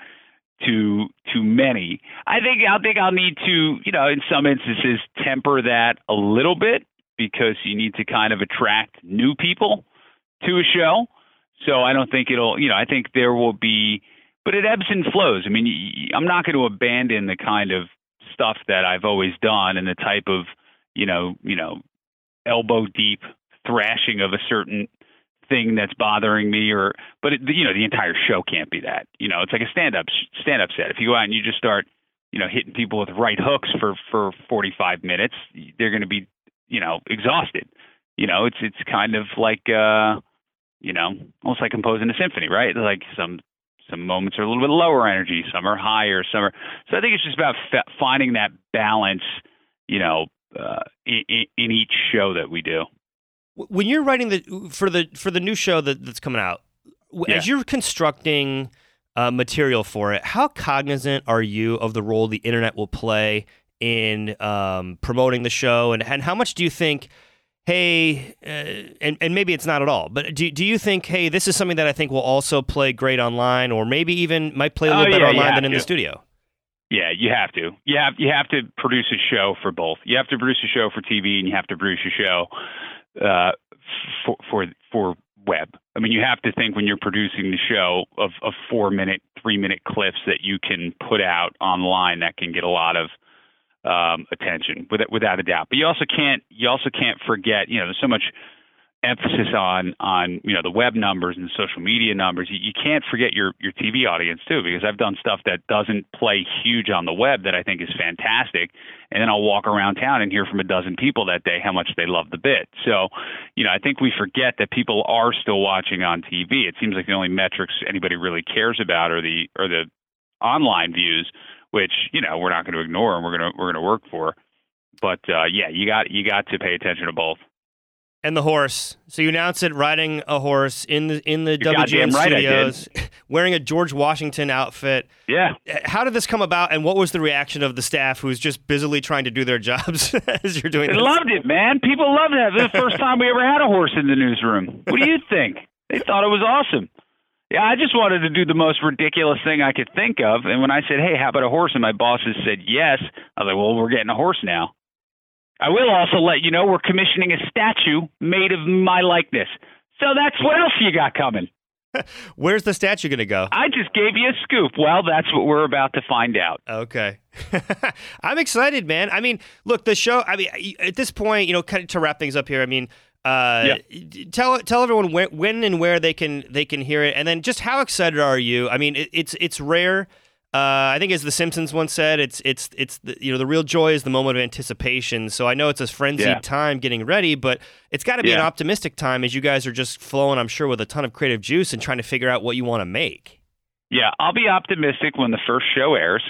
to to many. I think I think I'll need to, you know, in some instances, temper that a little bit because you need to kind of attract new people to a show. So I don't think it'll, you know, I think there will be, but it ebbs and flows. I mean, I'm not going to abandon the kind of stuff that I've always done and the type of, you know, you know, elbow deep thrashing of a certain thing that's bothering me or but it, you know the entire show can't be that. You know it's like a stand up stand up set. If you go out and you just start you know hitting people with right hooks for for 45 minutes they're going to be you know exhausted. You know it's it's kind of like uh you know almost like composing a symphony right? Like some some moments are a little bit lower energy some are higher some are so i think it's just about fa- finding that balance you know uh in, in, each show that we do. When you're writing the for the for the new show that, that's coming out w- as you're constructing uh, material for it how cognizant are you of the role the internet will play in um, promoting the show? And, and how much do you think hey uh, and, and maybe it's not at all but do, do you think hey this is something that i think will also play great online or maybe even might play a Oh, little better yeah, online than in the studio Yeah, you have to. You have you have to produce a show for both. You have to produce a show for TV, and you have to produce a show uh, for for for web. I mean, you have to think when you're producing the show of of four minute, three minute clips that you can put out online that can get a lot of um, attention, without without a doubt. But you also can't you also can't forget. You know, there's so much emphasis on on you know the web numbers and social media numbers. You, you can't forget your your TV audience too, because I've done stuff that doesn't play huge on the web that I think is fantastic, and then I'll walk around town and hear from a dozen people that day how much they love the bit. So, you know, I think we forget that people are still watching on TV. It seems like the only metrics anybody really cares about are the are the online views, which you know we're not going to ignore and we're gonna we're gonna work for. But uh, yeah, you got you got to pay attention to both. and the horse. So you announce it riding a horse in the in the You're WGN right studios, wearing a George Washington outfit. Yeah. How did this come about, and what was the reaction of the staff who's just busily trying to do their jobs as you're doing They this? loved it, man. People loved it. Was the first time we ever had a horse in the newsroom. What do you think? They thought it was awesome. Yeah, I just wanted to do the most ridiculous thing I could think of. And when I said, hey, how about a horse? And my bosses said yes, I was like, well, we're getting a horse now. I will also let you know we're commissioning a statue made of my likeness. So that's what else you got coming. Where's the statue going to go? I just gave you a scoop. Well, that's what we're about to find out. Okay. I'm excited, man. I mean, look, the show, I mean, at this point, you know, kind of to wrap things up here, I mean, uh, tell tell everyone when, when and where they can they can hear it, and then just how excited are you? I mean, it, it's it's rare Uh, I think, as The Simpsons once said, it's it's it's the, you know the real joy is the moment of anticipation. So I know it's a frenzied Yeah. time getting ready, but it's got to be an optimistic time as you guys are just flowing, I'm sure, with a ton of creative juice and trying to figure out what you want to make. Yeah, I'll be optimistic when the first show airs.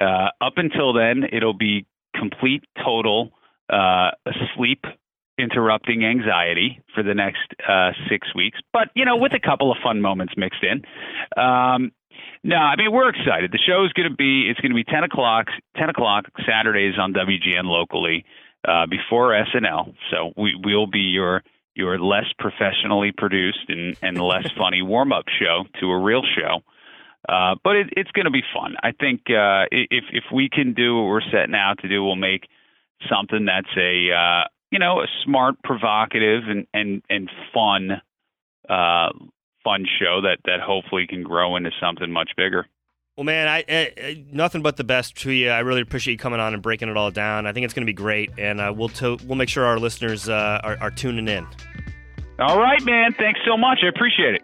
Uh, up until then, it'll be complete, total uh, sleep interrupting anxiety for the next uh, six weeks. But you know, with a couple of fun moments mixed in. Um, no, I mean we're excited. The show is going to be it's going to be ten o'clock ten o'clock Saturdays on WGN locally uh, before SNL. So we will be your your less professionally produced and, and less funny warm up show to a real show. Uh, but it, it's going to be fun. I think uh, if if we can do what we're setting out to do, we'll make something that's a uh, you know a smart, provocative, and and and fun uh, fun show that that hopefully can grow into something much bigger. Well, man, I, I, nothing but the best to you. I really appreciate you coming on and breaking it all down. I think it's going to be great, and uh, we'll to- we'll make sure our listeners uh, are, are tuning in. All right, man. Thanks so much. I appreciate it.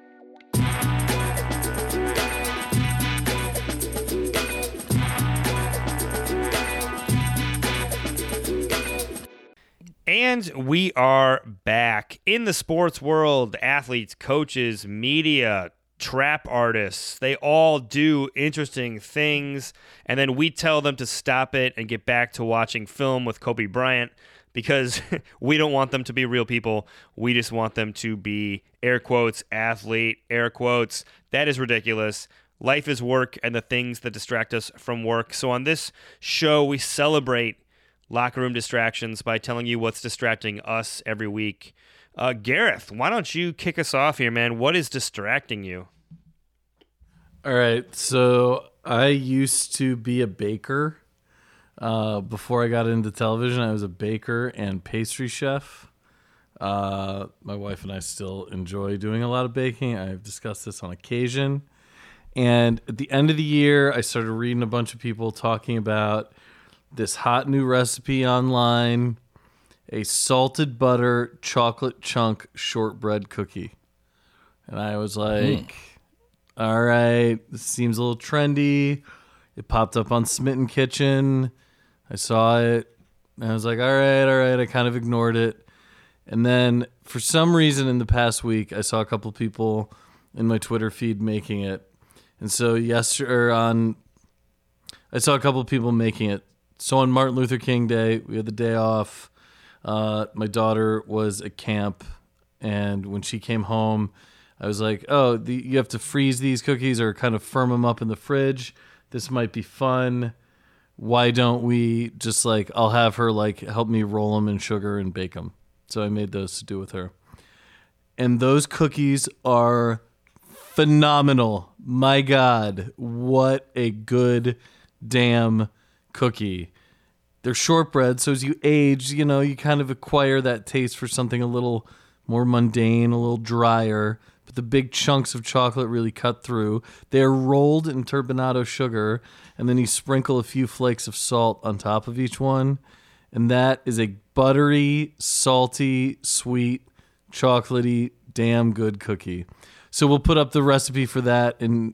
And we are back in the sports world. Athletes, coaches, media, trap artists, they all do interesting things. And then we tell them to stop it and get back to watching film with Kobe Bryant because we don't want them to be real people. We just want them to be air quotes, athlete, air quotes. That is ridiculous. Life is work and the things that distract us from work. So on this show, we celebrate locker room distractions by telling you what's distracting us every week. Uh, Gareth, why don't you kick us off here, man? What is distracting you? All right. So I used to be a baker. Uh, before I got into television, I was a baker and pastry chef. Uh, my wife and I still enjoy doing a lot of baking. I've discussed this on occasion. And at the end of the year, I started reading a bunch of people talking about this hot new recipe online a salted butter chocolate chunk shortbread cookie. And I was like, all right, this seems a little trendy. It popped up on Smitten Kitchen. I saw it. And I was like, all right, all right. I kind of ignored it. And then for some reason in the past week, I saw a couple people in my Twitter feed making it. And so yesterday on I saw a couple people making it. So on Martin Luther King Day, we had the day off. Uh, my daughter was at camp, and when she came home, I was like, "Oh, the, you have to freeze these cookies or kind of firm them up in the fridge. This might be fun. Why don't we just like I'll have her like help me roll them in sugar and bake them." So I made those to do with her, and those cookies are phenomenal. My God, what a good damn cookie. They're shortbread, so as you age, you know, you kind of acquire that taste for something a little more mundane, a little drier. But the big chunks of chocolate really cut through. They're rolled in turbinado sugar, and then you sprinkle a few flakes of salt on top of each one. And that is a buttery, salty, sweet, chocolatey, damn good cookie. So we'll put up the recipe for that. And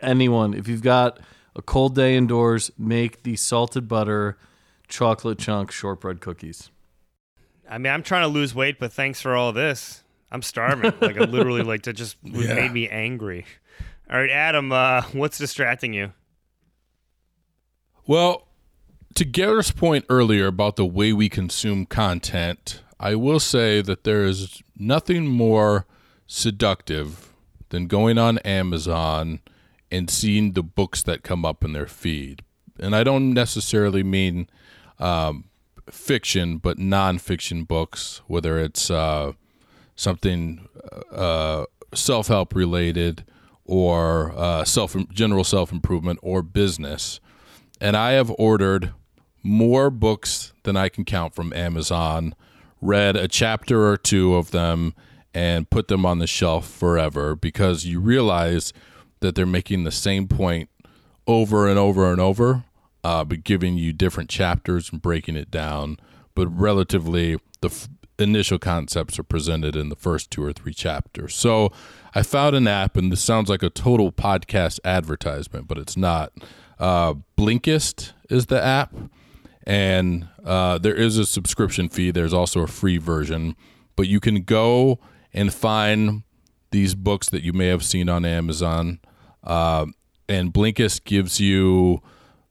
anyone, if you've got a cold day indoors, make the salted butter chocolate chunk shortbread cookies. I mean, I'm trying to lose weight, but thanks for all this. I'm starving. like, I literally, like, that just Yeah. made me angry. All right, Adam, uh, what's distracting you? Well, to Garrett's point earlier about the way we consume content, I will say that there is nothing more seductive than going on Amazon and seeing the books that come up in their feed. And I don't necessarily mean um, fiction, but nonfiction books, whether it's uh, something uh, self help related or uh, self general self improvement or business. And I have ordered more books than I can count from Amazon, read a chapter or two of them, and put them on the shelf forever because you realize that they're making the same point over and over and over, uh, but giving you different chapters and breaking it down. But relatively, the f- initial concepts are presented in the first two or three chapters. So I found an app, and this sounds like a total podcast advertisement, but it's not. Uh, Blinkist is the app, and uh, there is a subscription fee. There's also a free version, but you can go and find these books that you may have seen on Amazon. Uh, and Blinkist gives you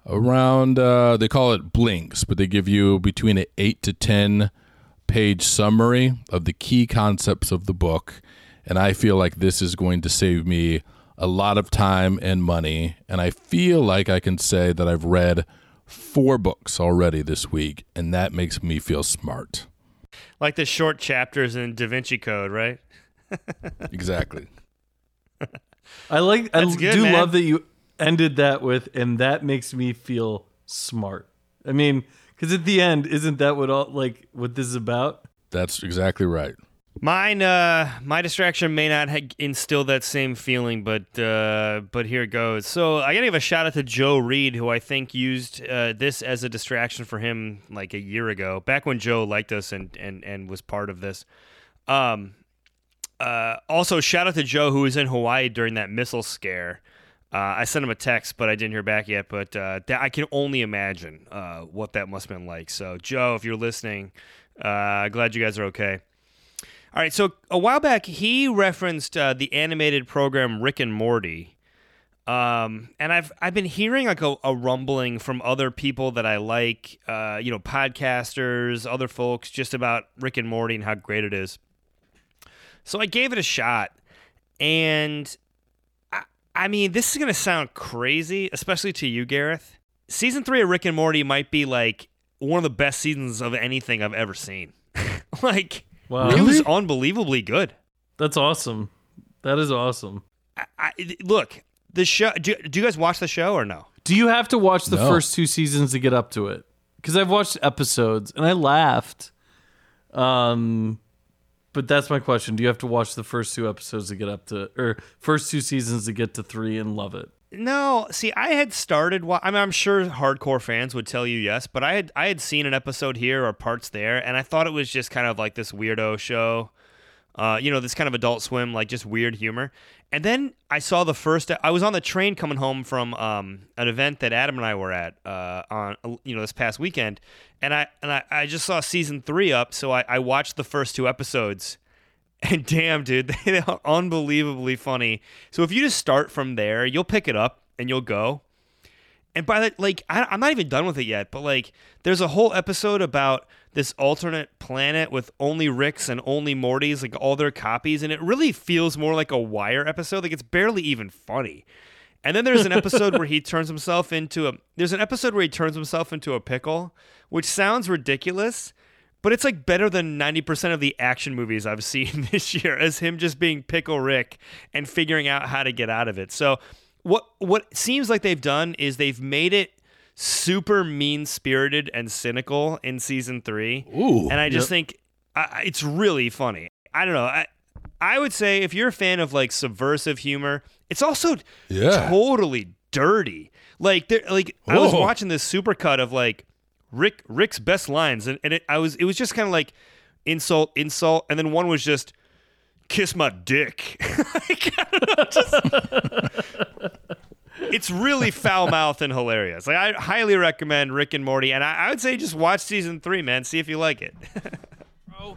around, uh, they call it blinks, but they give you between an 8 to 10 page summary of the key concepts of the book. And I feel like this is going to save me a lot of time and money. And I feel like I can say that I've read four books already this week, and that makes me feel smart. Like the short chapters in Da Vinci Code, right? Exactly. I like. I good, do man. love that you ended that with, and that makes me feel smart. I mean, because at the end, isn't that what all like what this is about? That's exactly right. Mine, uh, my distraction may not ha- instill that same feeling, but uh, but here it goes. So I gotta give a shout out to Joe Reed, who I think used uh, this as a distraction for him like a year ago, back when Joe liked us and and and was part of this. Um, uh, also shout out to Joe who was in Hawaii during that missile scare. Uh, I sent him a text, but I didn't hear back yet. But uh, that, I can only imagine uh, what that must have been like. So, Joe, if you're listening, uh, glad you guys are okay. All right, so a while back he referenced uh, the animated program Rick and Morty, um, and I've I've been hearing like a, a rumbling from other people that I like, uh, you know, podcasters, other folks, just about Rick and Morty and how great it is. So I gave it a shot, and I, I mean, this is gonna sound crazy, especially to you, Gareth. Season three of Rick and Morty might be like one of the best seasons of anything I've ever seen. like. Wow, It was unbelievably good. that's awesome. That is awesome. I, I, look, the show. Do, do you guys watch the show or no? Do you have to watch the No. first two seasons to get up to it? Because I've watched episodes and I laughed. Um, but that's my question. Do you have to watch the first two episodes to get up to, or first two seasons to get to three and love it? No. See, I had started. Wa- I mean, I'm sure hardcore fans would tell you yes, but I had I had seen an episode here or parts there, and I thought it was just kind of like this weirdo show. Uh, you know, this kind of Adult Swim, like just weird humor. And then I saw the first. I was on the train coming home from um, an event that Adam and I were at uh, on you know this past weekend, and I and I, I just saw season three up, so I, I watched the first two episodes, and damn, dude, they are unbelievably funny. So if you just start from there, you'll pick it up and you'll go. And by that, like, I, I'm not even done with it yet, but like, there's a whole episode about this alternate planet with only Ricks and only Mortys, like all their copies, and it really feels more like a Wire episode. Like, it's barely even funny. And then there's an episode where he turns himself into a. There's an episode where he turns himself into a pickle, which sounds ridiculous, but it's like better than 90% of the action movies I've seen this year as him just being Pickle Rick and figuring out how to get out of it. So what what seems like they've done is they've made it super mean-spirited and cynical in season 3. Ooh. and I just think I, it's really funny. I don't know. I I would say if you're a fan of like subversive humor, it's also Yeah. totally dirty. Like there, like I was oh. watching this supercut of like Rick Rick's best lines, and, and it, I was it was just kind of like insult, insult, and then one was just kiss my dick. Like, know, just- it's really foul mouthed and hilarious. Like I highly recommend Rick and Morty, and I, I would say just watch season three, man. See if you like it.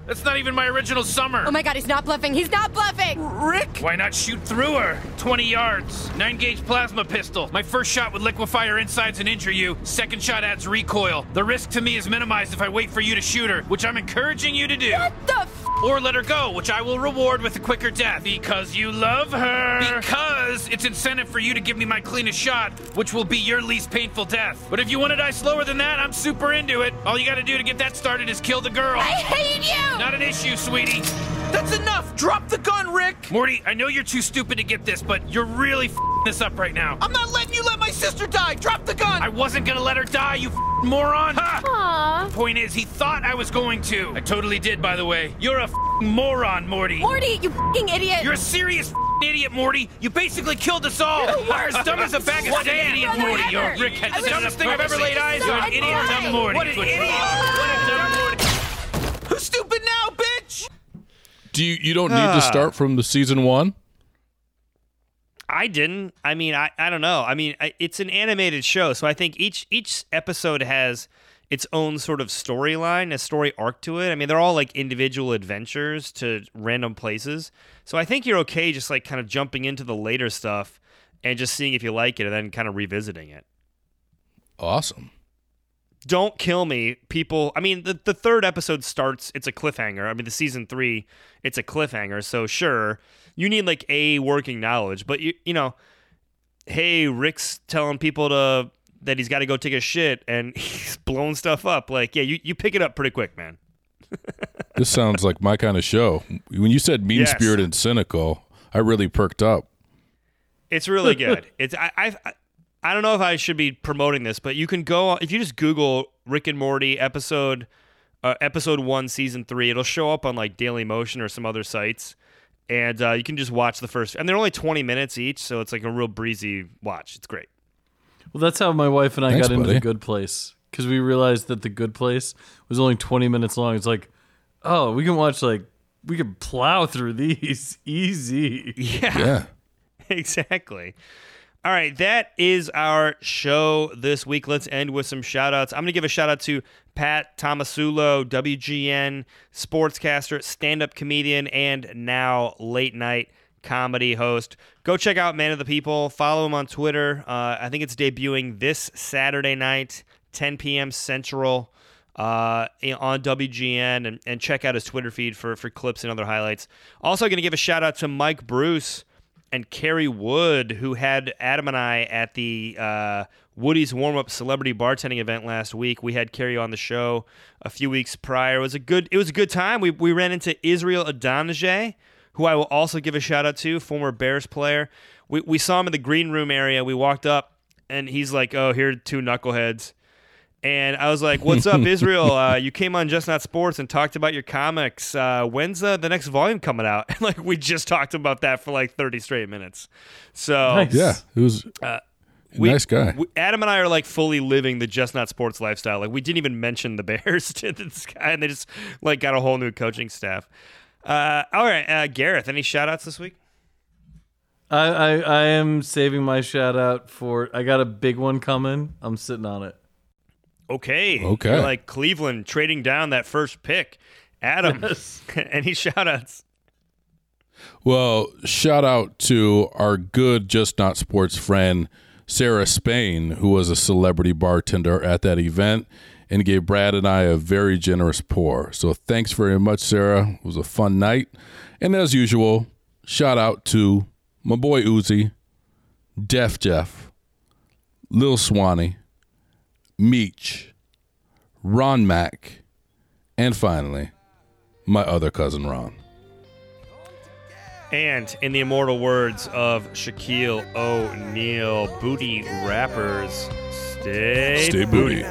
That's not even my original summer. Oh my god, he's not bluffing. He's not bluffing. Rick! Why not shoot through her? 20 yards. 9 gauge plasma pistol. My first shot would liquefy her insides and injure you. Second shot adds recoil. The risk to me is minimized if I wait for you to shoot her, which I'm encouraging you to do. What the f- Or let her go, which I will reward with a quicker death. Because you love her. Because it's incentive for you to give me my cleanest shot, which will be your least painful death. But if you want to die slower than that, I'm super into it. All you gotta do to get that started is kill the girl. I hate you. Not an issue, sweetie. That's enough! Drop the gun, Rick! Morty, I know you're too stupid to get this, but you're really f***ing this up right now. I'm not letting you let my sister die! Drop the gun! I wasn't gonna let her die, you f***ing moron! Ha! Aw. Point is, he thought I was going to. I totally did, by the way. You're a f***ing moron, Morty. Morty, you fucking idiot. You're a serious f***ing idiot, Morty. You basically killed us all. You're as dumb as a bag of sand, idiot, Morty. ever. You're Rick brickhead. I The was dumbest thing I've ever laid eyes so on. Idiot, dumb Morty. What an Good idiot. What a dumb Morty. Who's stupid now, bitch? Do you you don't need Ah. to start from the season one? I didn't. I mean, I, I don't know. I mean, I, it's an animated show, so I think each each episode has its own sort of storyline, a story arc to it. I mean, they're all like individual adventures to random places. So I think you're okay just like kind of jumping into the later stuff and just seeing if you like it and then kind of revisiting it. Awesome. Don't kill me, people. I mean, the, the third episode starts, it's a cliffhanger. I mean, the season three, it's a cliffhanger. So, sure, you need like a working knowledge, but you, you know, hey, Rick's telling people to that he's got to go take a shit and he's blowing stuff up. Like, yeah, you, you pick it up pretty quick, man. This sounds like my kind of show. When you said mean Yes. spirited and cynical, I really perked up. It's really good. it's I, I I don't know if I should be promoting this, but you can go if you just Google Rick and Morty episode uh, episode one season three. It'll show up on like Daily Motion or some other sites, and uh, you can just watch the first. And they're only twenty minutes each, so it's like a real breezy watch. It's great. Well, that's how my wife and I Thanks, got into the Good Place because we realized that the Good Place was only 20 minutes long. It's like, oh, we can watch like we can plow through these easy. Yeah. Yeah. exactly. All right, that is our show this week. Let's end with some shout outs. I'm going to give a shout out to Pat Tomasulo, WGN sportscaster, stand up comedian, and now late night comedy host. Go check out Man of the People. Follow him on Twitter. Uh, I think it's debuting this Saturday night, 10 p.m. Central uh, on WGN and, and check out his Twitter feed for, for clips and other highlights. Also, going to give a shout out to Mike Bruce and Carrie Wood, who had Adam and I at the uh, Woody's warm up celebrity bartending event last week. We had Carrie on the show a few weeks prior. It was a good it was a good time. We we ran into Israel Idonije, who I will also give a shout out to, former Bears player. We we saw him in the green room area. We walked up and he's like, "Oh, here are two knuckleheads." And I was like, "What's up, Israel? Uh, you came on Just Not Sports and talked about your comics. Uh, when's uh, the next volume coming out?" And like, we just talked about that for like thirty straight minutes. So Nice. Yeah. It was Uh, a we- nice guy. we- Adam and I are like fully living the Just Not Sports lifestyle. Like, we didn't even mention the Bears to this guy, and they just like got a whole new coaching staff. Uh, all right, uh, Gareth, any shout outs this week? I, I I am saving my shout out for. I got a big one coming. I'm sitting on it. Okay. Okay. You're like Cleveland trading down that first pick. Adam, any shout outs? Well, shout out to our good Just Not Sports friend, Sarah Spain, who was a celebrity bartender at that event and gave Brad and I a very generous pour. So thanks very much, Sarah. It was a fun night. And as usual, shout out to my boy Uzi, Def Jeff, Lil Swanee, Meech, Ron Mack, and finally, my other cousin Ron. And in the immortal words of Shaquille O'Neal, booty rappers, stay, Stay booty.